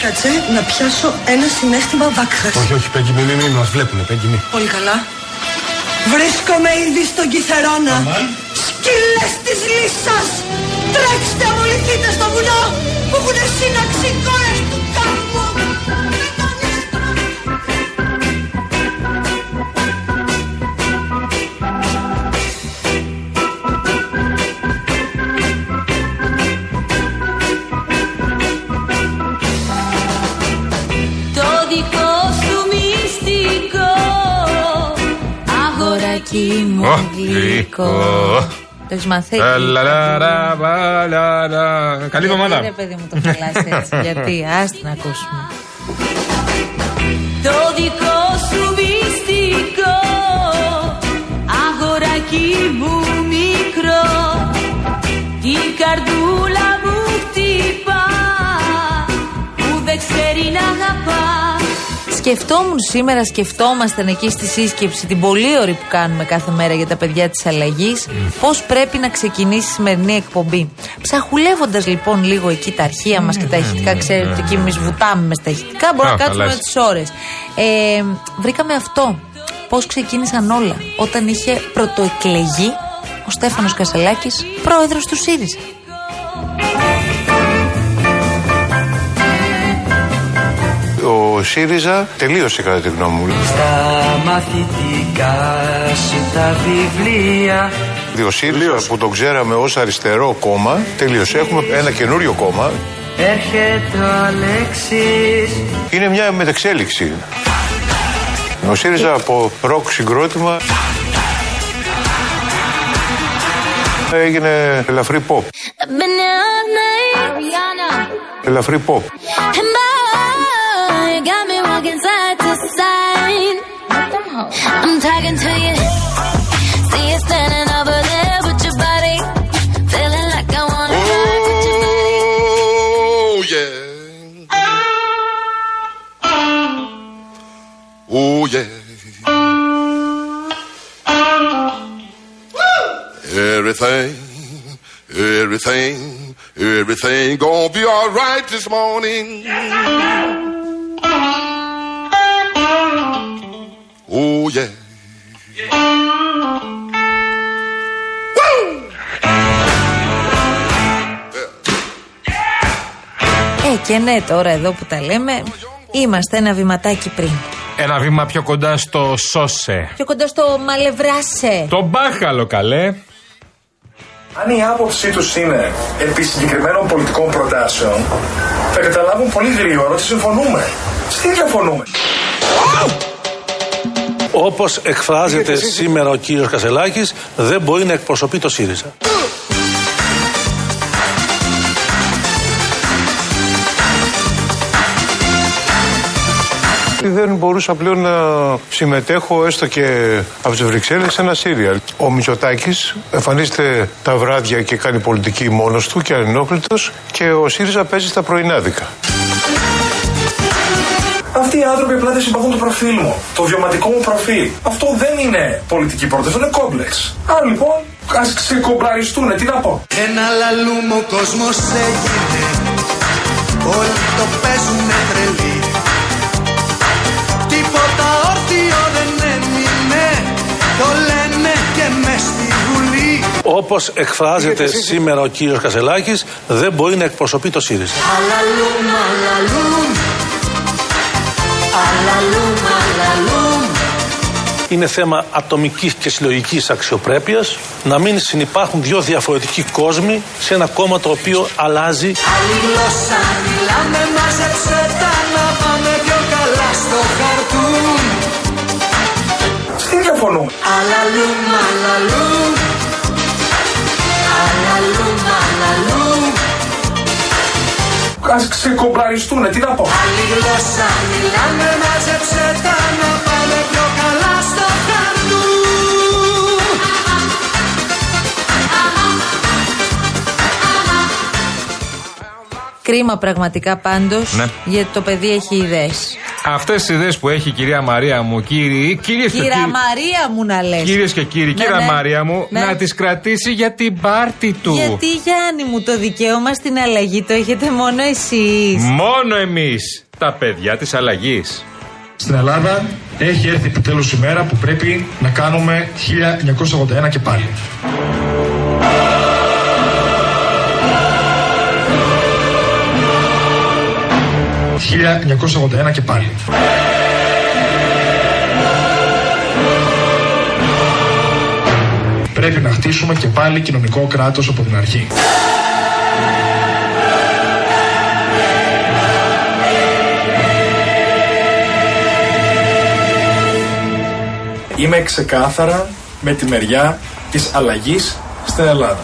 Κάτσε να πιάσω ένα συνέστημα βάκχα. Όχι, όχι, Πέγγι, μην, μην, μην μας βλέπουνε, Πέγγι, μην. Πολύ καλά. Βρίσκομαι ήδη στον Κιθερώνα. Σκύλες της λύσας! Τρέξτε, αμολυθείτε στο βουνό που έχουν σύναξη κόρες του κάπου! Αγοράκι μου Ω, γλυκό γλυκό. Το έχεις μαθαίνει Ε, Λαλαρα, βαλαρα. Καλή Γιατί, εβδομάδα. Ρε παιδί μου το χαλάς έτσι Γιατί άστι να ακούσουμε Το δικό σου μυστικό Αγοράκι μου μικρό Την καρδούλα μου χτυπά Που δεν ξέρει να αγαπά Σκεφτόμουν σήμερα, σκεφτόμασταν εκεί στη σύσκεψη την πολύ ώρα που κάνουμε κάθε μέρα για τα παιδιά της αλλαγής, πώς πρέπει να ξεκινήσει η σημερινή εκπομπή. Ψαχουλεύοντας λοιπόν λίγο εκεί τα αρχεία μας και τα ηχητικά, ξέρετε ότι εκεί εμείς βουτάμε μες στα ηχητικά, μπορούμε Α, να κάτσουμε καλά τις ώρες. Ε, βρήκαμε αυτό. Πώς ξεκίνησαν όλα όταν είχε πρωτοεκλεγεί ο Στέφανος Κασελάκης πρόεδρος του ΣΥΡΙΖΑ. Ο ΣΥΡΙΖΑ τελείωσε κατά τη γνώμη μου. Στα μαθητικά σου τα βιβλία Ο ΣΥΡΙΖΑ που τον ξέραμε ως αριστερό κόμμα τελείωσε. Έχουμε ένα καινούριο κόμμα. Έρχεται ο Αλέξης Είναι μια μετεξέλιξη. Ο ΣΥΡΙΖΑ από ροκ συγκρότημα έγινε ελαφρύ pop. Ελαφρύ pop. I'm talking to you. See you standing over there with your body. Feeling like I wanna oh, hurt with your body. Oh yeah. Oh yeah. Everything, everything, everything gonna be alright this morning. Oh yeah. Ε, και ναι, τώρα εδώ που τα λέμε, είμαστε ένα βηματάκι πριν. Ένα βήμα πιο κοντά στο σώσε. Πιο κοντά στο μαλευράσε. Το μπάχαλο, καλέ. Αν η άποψή τους είναι επί συγκεκριμένων πολιτικών προτάσεων, θα καταλάβουν πολύ γρήγορα ότι συμφωνούμε. Τι διαφωνούμε. Όπως εκφράζεται σήμερα ο κύριος Κασελάκης, δεν μπορεί να εκπροσωπεί το ΣΥΡΙΖΑ. Δεν μπορούσα πλέον να συμμετέχω έστω και από τις Βρυξέλλες σε ένα σύριαλ. Ο Μητσοτάκης εμφανίζεται τα βράδια και κάνει πολιτική μόνος του και ανενόχλητος και ο ΣΥΡΙΖΑ παίζει στα πρωινάδικα. Αυτοί οι άνθρωποι απλά δεν συμπαθούν το προφίλ μου. Το βιωματικό μου προφίλ. Αυτό δεν είναι πολιτική πρόταση, αυτό είναι κόμπλεξ. Άρα λοιπόν, ας ξεκομπλαριστούν, τι να πω. Ένα λαλούμ ο κόσμος έγινε Όλοι το παίζουνε τρελή Τίποτα όρθιο δεν έμεινε Το λένε και μες στη Βουλή Όπως εκφράζεται σήμερα ο κύριος Κασελάκης, δεν μπορεί να εκπροσωπεί το ΣΥΡΙΖΑ. Αλαλούμ, αλαλούμ Αλαλούμ, αλαλούμ Είναι θέμα ατομικής και συλλογικής αξιοπρέπειας να μην συνεπάρχουν δύο διαφορετικοί κόσμοι σε ένα κόμμα το οποίο αλλάζει. Άλλη γλώσσα μιλάμε, μάζεψε τα να πάμε πιο καλά στο χαρτούν Τι διαφωνούμε; Αλαλούμ, αλαλούμ Αλαλούμ, Α ξεκομπλαριστούν, τι να πω. Άλλη γλώσσα μιλάμε, μάζεψε τα να πάμε πιο καλά στο χαρτούν Κρίμα πραγματικά πάντως, Ναι. γιατί το παιδί έχει ιδέες. Αυτές τις ιδέες που έχει η κυρία Μαρία μου, κύριοι, κυρίε και Κύρα κύριοι. Μαρία μου να λες. Κυρίε και κύριοι, Ναι, κύρα ναι. Μαρία μου, Ναι. να τις κρατήσει για την πάρτη του. Γιατί Γιάννη μου το δικαίωμα στην αλλαγή το έχετε μόνο εσείς. Μόνο εμείς, τα παιδιά της αλλαγής. Στην Ελλάδα έχει έρθει επιτέλους η μέρα που πρέπει να κάνουμε 1981 και πάλι. «1981 και πάλι. Πρέπει να χτίσουμε και πάλι κοινωνικό κράτος από την αρχή. Είμαι ξεκάθαρα με τη μεριά της αλλαγής στην Ελλάδα.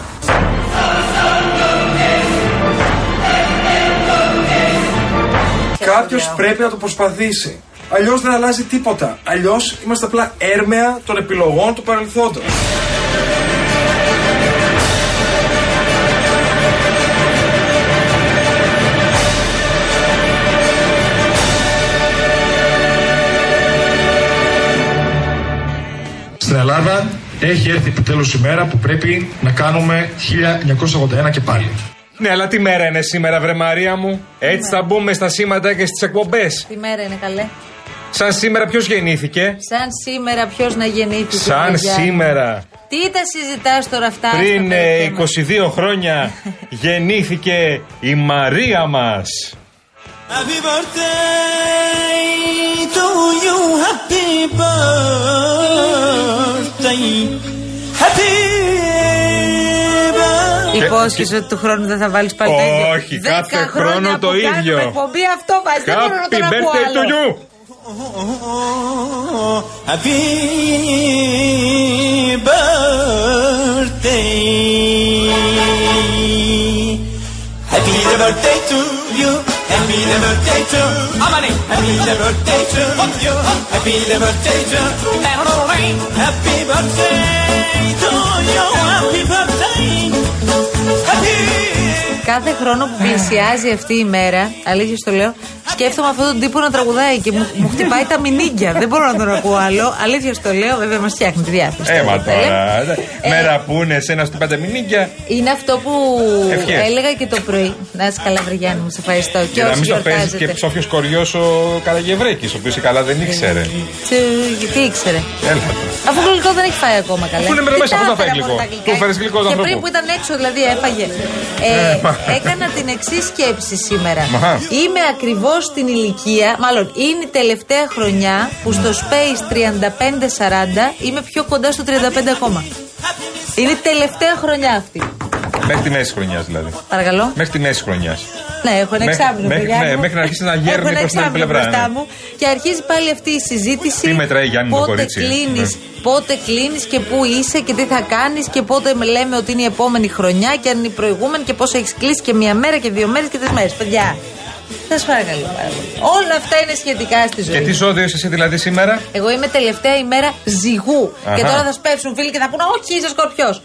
Κάποιος πρέπει να το προσπαθήσει. Αλλιώς δεν αλλάζει τίποτα. Αλλιώς είμαστε απλά έρμεα των επιλογών του παρελθόντος. Στην Ελλάδα έχει έρθει επιτέλους η μέρα που πρέπει να κάνουμε 1981 και πάλι. Ναι, αλλά τι μέρα είναι σήμερα, βρε Μαρία μου; Έτσι θα μπούμε στα σήματα και στις εκπομπές. Τι μέρα είναι καλέ; Σαν σήμερα ποιος γεννήθηκε; Σαν σήμερα ποιος να γεννήθηκε. Σαν ρε Γιάννη. σήμερα. Τι τα συζητάς τώρα αυτά. Πριν στο ε, περίπτωμα. 22 χρόνια γεννήθηκε η Μαρία μας. Happy birthday to you, happy birthday. Υπόσχεσαι ότι του χρόνου δεν θα βάλεις πάλι το ίδιο. Όχι, Δέκα κάθε χρόνια χρόνο που το κάνουμε ίδιο. εκπομπή αυτό βάζει. Δεν μπορώ να Happy τον ακούω birthday to άλλο. you. Happy birthday. Happy birthday to you. Happy birthday to Amani. Happy birthday to you. Happy birthday to Happy birthday Κάθε χρόνο που πλησιάζει αυτή η μέρα, αλήθεια στο λέω, σκέφτομαι αυτόν τον τύπο να τραγουδάει και μου, μου χτυπάει τα μηνύγκια. Δεν μπορώ να τον ακούω άλλο. Αλήθεια στο λέω, βέβαια μας φτιάχνει τη διάθεση. Έμα Τα λέμε. τώρα. Ε, Μέρα που είναι σε ένα του πέντε μηνύκια. Είναι αυτό που Ευχές. έλεγα και το πρωί. Να είσαι καλά, Βρυγιάννη μου, σε ευχαριστώ. Και να όσοι μην το παίζει γιορτάζετε. και ψόφιος κοριός ο Καραγευρέκης, ο οποίος καλά δεν ήξερε. Τσι- Τι ήξερε. Έλα τώρα. Αφού γλυκό δεν έχει φάει ακόμα καλά. Αφού είναι Τι μέσα, τα πού θα έφερα φάει γλυκό; μόνο τα γλυκά. Του φέρεις γλυκό του Και ανθρώπου. πριν που ήταν έξω, δηλαδή έφαγε. Ε, έκανα την εξής σκέψη σήμερα. Μαχά. Είμαι ακριβώς στην ηλικία, μάλλον είναι η τελευταία χρονιά που στο Space 35-40 είμαι πιο κοντά στο 35 ακόμα. Είναι η τελευταία χρονιά αυτή. Μέχρι τη μέση χρονιάς δηλαδή. Παρακαλώ. Μέχρι τη μέση χρονιάς. Ναι, έχω ένα Μέχρι- εξάμεινο. μέχρι- παιδιά ναι, μου. μέχρι να αρχίσει να γέρνει Έχω ένα προς την άλλη εξάμηνο πλευρά, μπροστά ναι. μου και αρχίζει πάλι αυτή η συζήτηση. Τι μετράει, Γιάννη, το πότε κορίτσι, ε; κλείνεις, Ναι. πότε κλείνεις και πού είσαι και τι θα κάνεις και πότε με λέμε ότι είναι η επόμενη χρονιά και αν είναι η προηγούμενη και πόσο έχεις κλείσει και μία μέρα και δύο μέρες και τρεις μέρες. Παιδιά, σας παρακαλώ πάρα πολύ. Όλα αυτά είναι σχετικά στη ζωή. Και τι ζώδιο είσαι εσύ δηλαδή σήμερα; Εγώ είμαι τελευταία ημέρα ζυγού. Αχα. Και τώρα θα σπεύσουν φίλοι και θα πούνε Όχι, είσαι σκορπιός.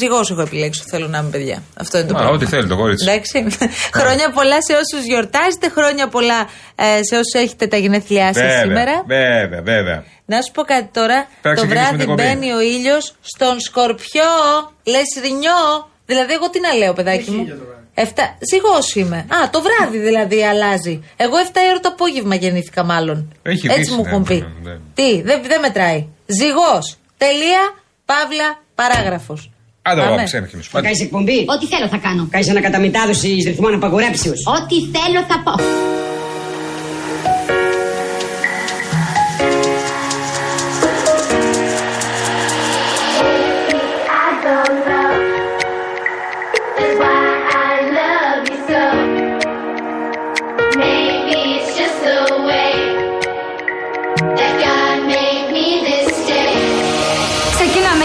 Ζυγός έχω επιλέξει. Θέλω να είμαι παιδιά. Αυτό είναι το Α, πρόβλημα. ό,τι θέλει το κορίτσι. Εντάξει. χρόνια πολλά σε όσους γιορτάζετε, χρόνια πολλά ε, σε όσους έχετε τα γενέθλιά σας Βέβαια, σήμερα. βέβαια, βέβαια. Να σου πω κάτι τώρα. Πρέπει να το ξεκινήσουμε βράδυ την εκπομπή. μπαίνει ο ήλιος στον σκορπιό. Λες ρινιό. Δηλαδή, εγώ τι να λέω, παιδάκι μου; Εφτά... Ζυγό είμαι. Α, το βράδυ δηλαδή αλλάζει. Εγώ 7 η ώρα το απόγευμα γεννήθηκα, μάλλον. Έχει Έτσι δύσει, μου ναι, έχουν πει. ναι, ναι. Τι, δεν δεν μετράει. Ζυγό. Τελεία. Παύλα. Παράγραφος. Άντε, εγώ ξένα κοινούς. Θα κάνεις εκπομπή; Ό,τι θέλω θα κάνω. Κάνεις ανακαταμετάδοση ρυθμών απαγορέψεως. Ό,τι θέλω θα πω.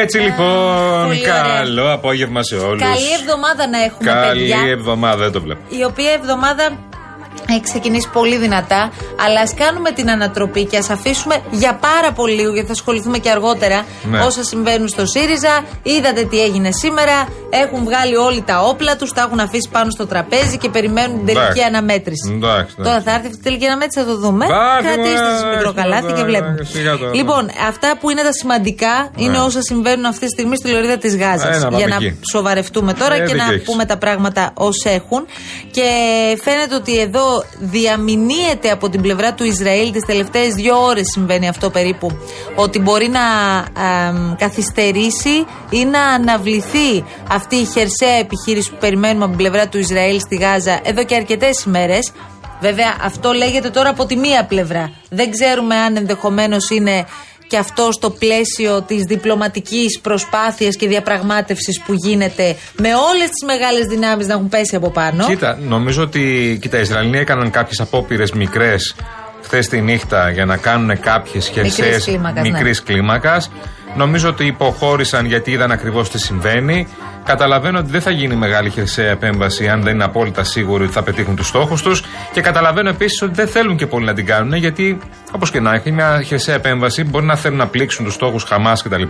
Έτσι λοιπόν, Πολύ ωραία. καλό απόγευμα σε όλους. Καλή εβδομάδα να έχουμε, Καλή παιδιά. εβδομάδα, δεν το βλέπω. Η οποία εβδομάδα έχει ξεκινήσει πολύ δυνατά, αλλά ας κάνουμε την ανατροπή και ας αφήσουμε για πάρα πολύ λίγο, γιατί θα ασχοληθούμε και αργότερα, Ναι. όσα συμβαίνουν στο ΣΥΡΙΖΑ. Είδατε τι έγινε σήμερα. Έχουν βγάλει όλοι τα όπλα τους, τα έχουν αφήσει πάνω στο τραπέζι και περιμένουν την τελική Εντάξει. αναμέτρηση. Εντάξει, Τώρα εντάξει. θα έρθει αυτή η τελική αναμέτρηση, θα το δούμε. Εντάξει, Κρατήστε μωρέ, σα μικρό καλάθι και εντάξει, βλέπουμε. σιγά τώρα. Λοιπόν, αυτά που είναι τα σημαντικά είναι Ναι. όσα συμβαίνουν αυτή τη στιγμή στη λωρίδα της Γάζας. Ε, να πάμε Για να εκεί. σοβαρευτούμε τώρα Ε, και δίκιο να έχεις. πούμε τα πράγματα ως έχουν. Και φαίνεται ότι εδώ διαμηνύεται από την πλευρά του Ισραήλ τις τελευταίες δύο ώρες συμβαίνει αυτό περίπου. Ότι μπορεί να αμ, καθυστερήσει ή να αναβληθεί αυτή η χερσαία επιχείρηση που περιμένουμε από την πλευρά του Ισραήλ στη Γάζα εδώ και αρκετές ημέρες. Βέβαια, αυτό λέγεται τώρα από τη μία πλευρά. Δεν ξέρουμε αν ενδεχομένως είναι και αυτό στο πλαίσιο της διπλωματικής προσπάθειας και διαπραγμάτευσης που γίνεται με όλες τις μεγάλες δυνάμεις να έχουν πέσει από πάνω. Κοίτα, νομίζω ότι κοίτα, οι Ισραηλοί έκαναν κάποιες απόπειρες μικρές χθες τη νύχτα για να κάνουν κάποιες χερσαίες κλίμακας, ναι. μικρής κλίμακας. Νομίζω ότι υποχώρησαν γιατί είδαν ακριβώς τι συμβαίνει. Καταλαβαίνω ότι δεν θα γίνει μεγάλη χερσαία επέμβαση αν δεν είναι απόλυτα σίγουροι ότι θα πετύχουν τους στόχους τους. Και καταλαβαίνω επίσης ότι δεν θέλουν και πολύ να την κάνουν γιατί, όπως και να έχει, μια χερσαία επέμβαση μπορεί να θέλουν να πλήξουν τους στόχους Χαμάς κτλ.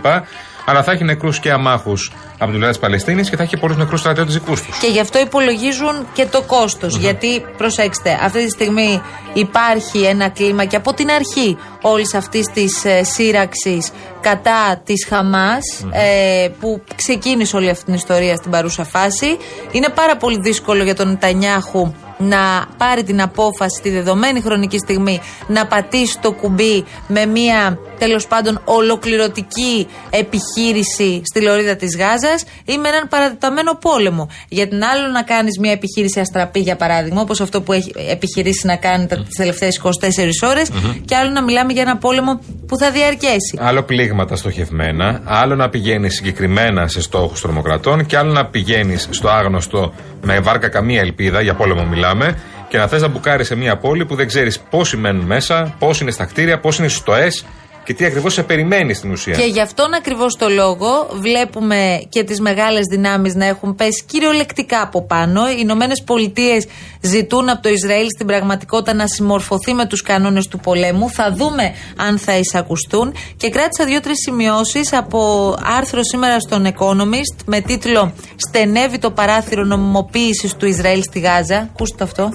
Αλλά θα έχει νεκρούς και αμάχους από την πλευρά της Παλαιστίνης και θα έχει πολλούς νεκρούς στρατιώτες δικούς τους. Και γι' αυτό υπολογίζουν και το κοστο Γιατί, προσέξτε, αυτή τη στιγμή υπάρχει ένα κλίμα και από την αρχή όλης αυτής της ε, σύραξης κατά της χαμας ε, που ξεκίνησε όλη αυτή την ιστορία στην παρούσα φάση. Είναι πάρα πολύ δύσκολο για τον Νετανιάχου να πάρει την απόφαση στη δεδομένη χρονική στιγμή να πατήσει το κουμπί με μια τέλος πάντων ολοκληρωτική επιχείρηση στη λωρίδα της Γάζας ή με έναν παρατεταμένο πόλεμο. Για την άλλο να κάνεις μια επιχείρηση αστραπή για παράδειγμα όπως αυτό που έχει επιχειρήσει να κάνει τα τις τελευταίες 24 ώρες και άλλο να μιλάμε για ένα πόλεμο που θα διαρκέσει. Άλλο πλήγματα στοχευμένα, άλλο να πηγαίνει συγκεκριμένα σε στόχους τρομοκρατών και άλλο να πηγαίνεις στο άγνωστο με βάρκα καμία ελπίδα, για πόλεμο μιλάμε, και να θες να μπουκάρεις σε μια πόλη που δεν ξέρεις πόσοι μένουν μέσα, πώς είναι στα κτίρια, πώς είναι στου ΤΟΕΣ και τι ακριβώς σε περιμένει στην ουσία. Και γι' αυτόν ακριβώς το λόγο βλέπουμε και τις μεγάλες δυνάμεις να έχουν πέσει κυριολεκτικά από πάνω. Οι Ηνωμένες Πολιτείες ζητούν από το Ισραήλ στην πραγματικότητα να συμμορφωθεί με τους κανόνες του πολέμου. Θα δούμε αν θα εισακουστούν. Και κράτησα δύο-τρεις σημειώσεις από άρθρο σήμερα στον Economist με τίτλο Στενεύει το παράθυρο νομιμοποίησης του Ισραήλ στη Γάζα. Ακούστε το αυτό.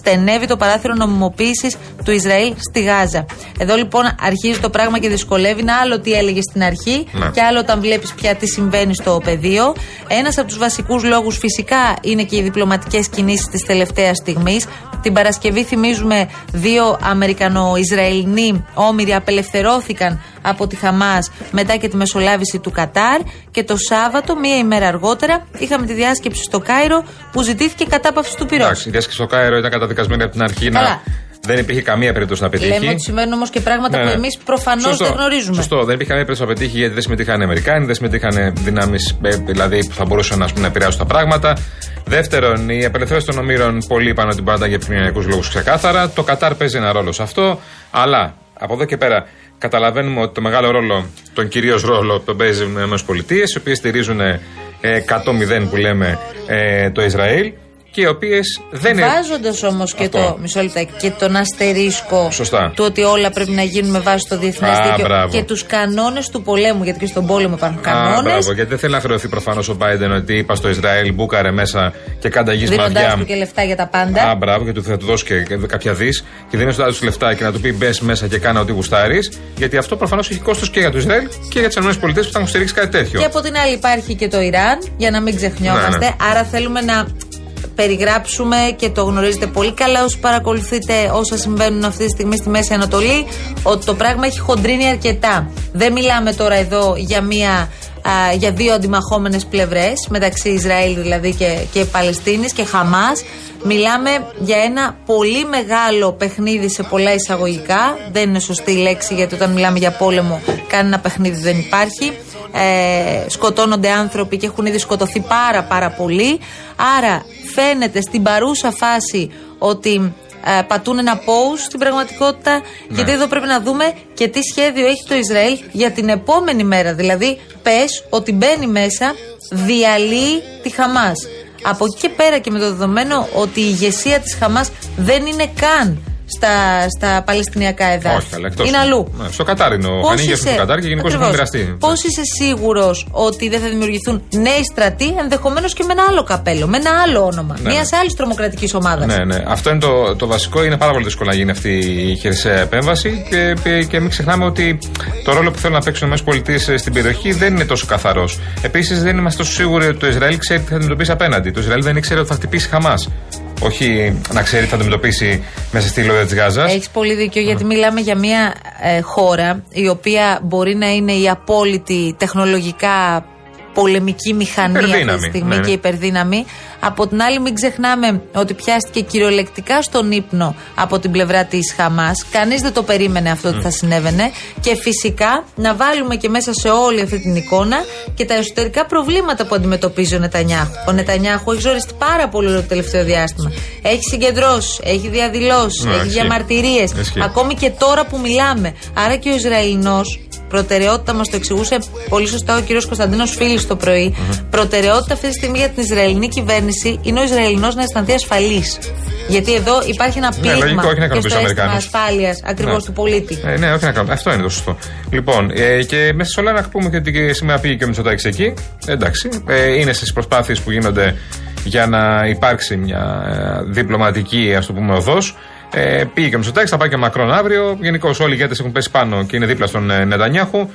Στενεύει το παράθυρο νομιμοποίησης του Ισραήλ στη Γάζα. Εδώ λοιπόν αρχίζει το πράγμα και δυσκολεύει. Είναι άλλο τι έλεγες στην αρχή Ναι. και άλλο όταν βλέπεις πια τι συμβαίνει στο πεδίο. Ένας από τους βασικούς λόγους φυσικά είναι και οι διπλωματικές κινήσεις της τελευταίας στιγμής. Την Παρασκευή θυμίζουμε δύο Αμερικανο-Ισραηλινοί όμοιροι απελευθερώθηκαν από τη Χαμάς μετά και τη μεσολάβηση του Κατάρ και το Σάββατο, μία ημέρα αργότερα, είχαμε τη διάσκεψη στο Κάιρο που ζητήθηκε κατάπαυση του πυρός. Εντάξει, η διάσκεψη στο Κάιρο ήταν καταδικασμένη από την αρχή Καλά. να. Δεν υπήρχε καμία περίπτωση να πετύχει. Λέμε ότι συμβαίνουν όμως και πράγματα Ναι, που ναι. εμείς προφανώς Σωστό. δεν γνωρίζουμε. Σωστό. Δεν υπήρχε καμία περίπτωση να πετύχει γιατί δεν συμμετείχαν οι Αμερικάνοι, δεν συμμετείχαν δυνάμεις δηλαδή, που θα μπορούσαν ας πούμε, να επηρεάσουν τα πράγματα. Δεύτερον, η απελευθέρωση των ομήρων πολλοί είπαν ότι πάντα για επικοινωνιακούς λόγους ξεκάθαρα. Το Κατάρ παίζει ένα ρόλο σε αυτό. Αλλά από εδώ και πέρα καταλαβαίνουμε ότι το μεγάλο ρόλο, τον κυρίως ρόλο, τον παίζει οι ΗΠΑ, οι οποίες στηρίζουν ε, 100-0 που λέμε ε, το Ισραήλ και οι οποίες δεν είναι. Βάζοντας όμως και Αυτό. το, μισό λεπτάκι, και τον αστερίσκο Σωστά. του ότι όλα πρέπει να γίνουν με βάση το διεθνές Α, δίκαιο μπράβο. και τους κανόνες του πολέμου, γιατί και στον πόλεμο υπάρχουν Α, κανόνες. μπράβο, γιατί δεν θέλει να χρεωθεί προφανώς ο Biden ότι είπα στο Ισραήλ, μπούκαρε μέσα και κάντα γη Δίνοντάς μαδιά. του και λεφτά για τα πάντα. Α, μπράβο, και του θα του δώσει και κάποια δις. Και δίνει του λεφτά και να του πει μπες μέσα και κάνα ό,τι γουστάρεις. Γιατί αυτό προφανώς έχει κόστος και για το Ισραήλ και για τις ΗΠΑ που θα έχουν στηρίξει κάτι τέτοιο. Και από την άλλη υπάρχει και το Ιράν, για να μην ξεχνιόμαστε. Ναι, ναι. Άρα θέλουμε να περιγράψουμε και το γνωρίζετε πολύ καλά όσοι παρακολουθείτε όσα συμβαίνουν αυτή τη στιγμή στη Μέση Ανατολή, ότι το πράγμα έχει χοντρίνει αρκετά. Δεν μιλάμε τώρα εδώ για μια α, για δύο αντιμαχόμενες πλευρές, μεταξύ Ισραήλ δηλαδή και, και Παλαιστίνης και Χαμάς. Μιλάμε για ένα πολύ μεγάλο παιχνίδι σε πολλά εισαγωγικά. Δεν είναι σωστή η λέξη γιατί όταν μιλάμε για πόλεμο, κανένα παιχνίδι δεν υπάρχει. Ε, σκοτώνονται άνθρωποι και έχουν ήδη σκοτωθεί πάρα πάρα πολύ. Άρα φαίνεται στην παρούσα φάση ότι ε, πατούν ένα pause στην πραγματικότητα. Γιατί εδώ πρέπει να δούμε και τι σχέδιο έχει το Ισραήλ για την επόμενη μέρα. Δηλαδή, πες ότι μπαίνει μέσα, διαλύει τη Χαμάς. Από εκεί και πέρα και με το δεδομένο ότι η ηγεσία της Χαμάς δεν είναι καν στα, στα Παλαιστινιακά εδάφη. Όχι, αλλά εκτός- Είναι αλλού. Ναι, στο Κατάρ είναι ο Πώς Χανίγια είσαι- στο Κατάρ και γενικώς Ακριβώς. έχουν μοιραστεί. Πώς είσαι σίγουρος ότι δεν θα δημιουργηθούν νέοι στρατοί, ενδεχομένως και με ένα άλλο καπέλο, με ένα άλλο όνομα, Ναι, μιας ναι. άλλης τρομοκρατικής ομάδας. Ναι, ναι. Αυτό είναι το, το βασικό. Είναι πάρα πολύ δύσκολο να γίνει αυτή η χερσαία επέμβαση και, και μην ξεχνάμε ότι το ρόλο που θέλουν να παίξουν οι ΗΠΑ στην περιοχή δεν είναι τόσο καθαρός. Επίσης, δεν είμαστε τόσο σίγουροι ότι το Ισραήλ ξέρει τι θα αντιμετωπίσει απέναντι. Το Ισραήλ δεν ήξερε ότι θα χτυπήσει Χαμάς. Όχι να ξέρει τι θα αντιμετωπίσει μέσα στη λωρίδα της Γάζας. Έχεις πολύ δίκιο γιατί μιλάμε για μια ε, χώρα η οποία μπορεί να είναι η απόλυτη τεχνολογικά πολεμική μηχανή αυτή Υπερδύναμη, τη στιγμή ναι, ναι. και υπερδύναμη. Από την άλλη, μην ξεχνάμε ότι πιάστηκε κυριολεκτικά στον ύπνο από την πλευρά της Χαμάς. Κανείς δεν το περίμενε αυτό ότι θα συνέβαινε. Και φυσικά να βάλουμε και μέσα σε όλη αυτή την εικόνα και τα εσωτερικά προβλήματα που αντιμετωπίζει ο Νετανιάχου. Ο Νετανιάχου έχει ζοριστεί πάρα πολύ όλο το τελευταίο διάστημα. Έχει συγκεντρώσει, έχει διαδηλώσει, Ναι, έχει ισχύει. διαμαρτυρίες. Ισχύει. Ακόμη και τώρα που μιλάμε. Άρα και ο Ισραηλινός, προτεραιότητα μας το εξηγούσε πολύ σωστά ο κύριος Κωνσταντίνος Φίλης το πρωί. Προτεραιότητα αυτή τη στιγμή για την Ισραηλινή κυβέρνηση είναι ο Ισραηλινός να αισθανθεί ασφαλής. Γιατί εδώ υπάρχει ένα Ναι, πλήγμα λογικό, όχι να και ικανοποιήσει στο τους αίσθημα Αμερικάνους. ασφάλειας ακριβώς Ναι. του πολίτη. Ε, ναι, όχι να κάνουμε. Αυτό είναι το σωστό. Λοιπόν, ε, και μέσα σε όλα να πούμε και ότι και σήμερα πήγε και ο Μητσοτάκης εκεί. Εντάξει. Ε, είναι στις προσπάθειες που γίνονται για να υπάρξει μια ε, διπλωματική, ας το πούμε, οδός. Ε, πήγε και ο Μητσοτάκης, θα πάει και ο Μακρόν αύριο. Γενικώς όλοι οι ηγέτες έχουν πέσει πάνω και είναι δίπλα στον ε, Νετανιάχου.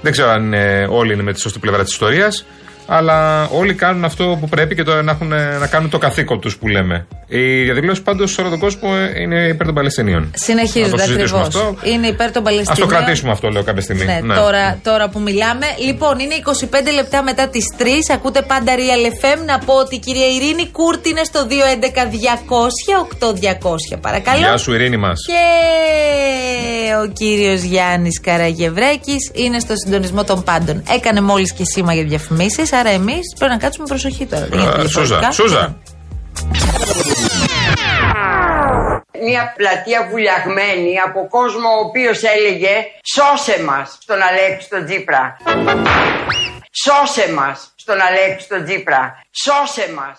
Δεν ξέρω αν ε, όλοι είναι με τη σωστή πλευρά της ιστορίας. Αλλά όλοι κάνουν αυτό που πρέπει και το, να, έχουν, ε, να κάνουν το καθήκον τους που λέμε. Οι διαδηλώσει πάντως σε όλο τον κόσμο ε, είναι υπέρ των Παλαιστινίων. Να το Συνεχίζονται συζητήσουμε ακριβώς. αυτό. Είναι υπέρ των Α το Παλαιστινίων. κρατήσουμε αυτό, λέω κάποια στιγμή. Ναι, Τώρα, τώρα που μιλάμε. Λοιπόν, είναι 25 λεπτά μετά τις 3. Ακούτε πάντα Real FM. Να πω ότι η κυρία Ειρήνη Κούρτη είναι στο 211-200-8200. Παρακαλώ. Γεια σου, Ειρήνη μας. Και ο κύριος Γιάννης Καραγευρέκη είναι στο συντονισμό των πάντων. Έκανε μόλις και σήμα για διαφημίσεις, άρα εμείς πρέπει να κάτσουμε προσοχή τώρα. Δεν γίνεται Ε, Σούζα, διαφορετικά. Σούζα. Μια πλατεία βουλιαγμένη από κόσμο ο οποίος έλεγε «Σώσε μας» στον Αλέξη τον Τζίπρα. «Σώσε μας» στον Αλέξη τον Τζίπρα. «Σώσε μας».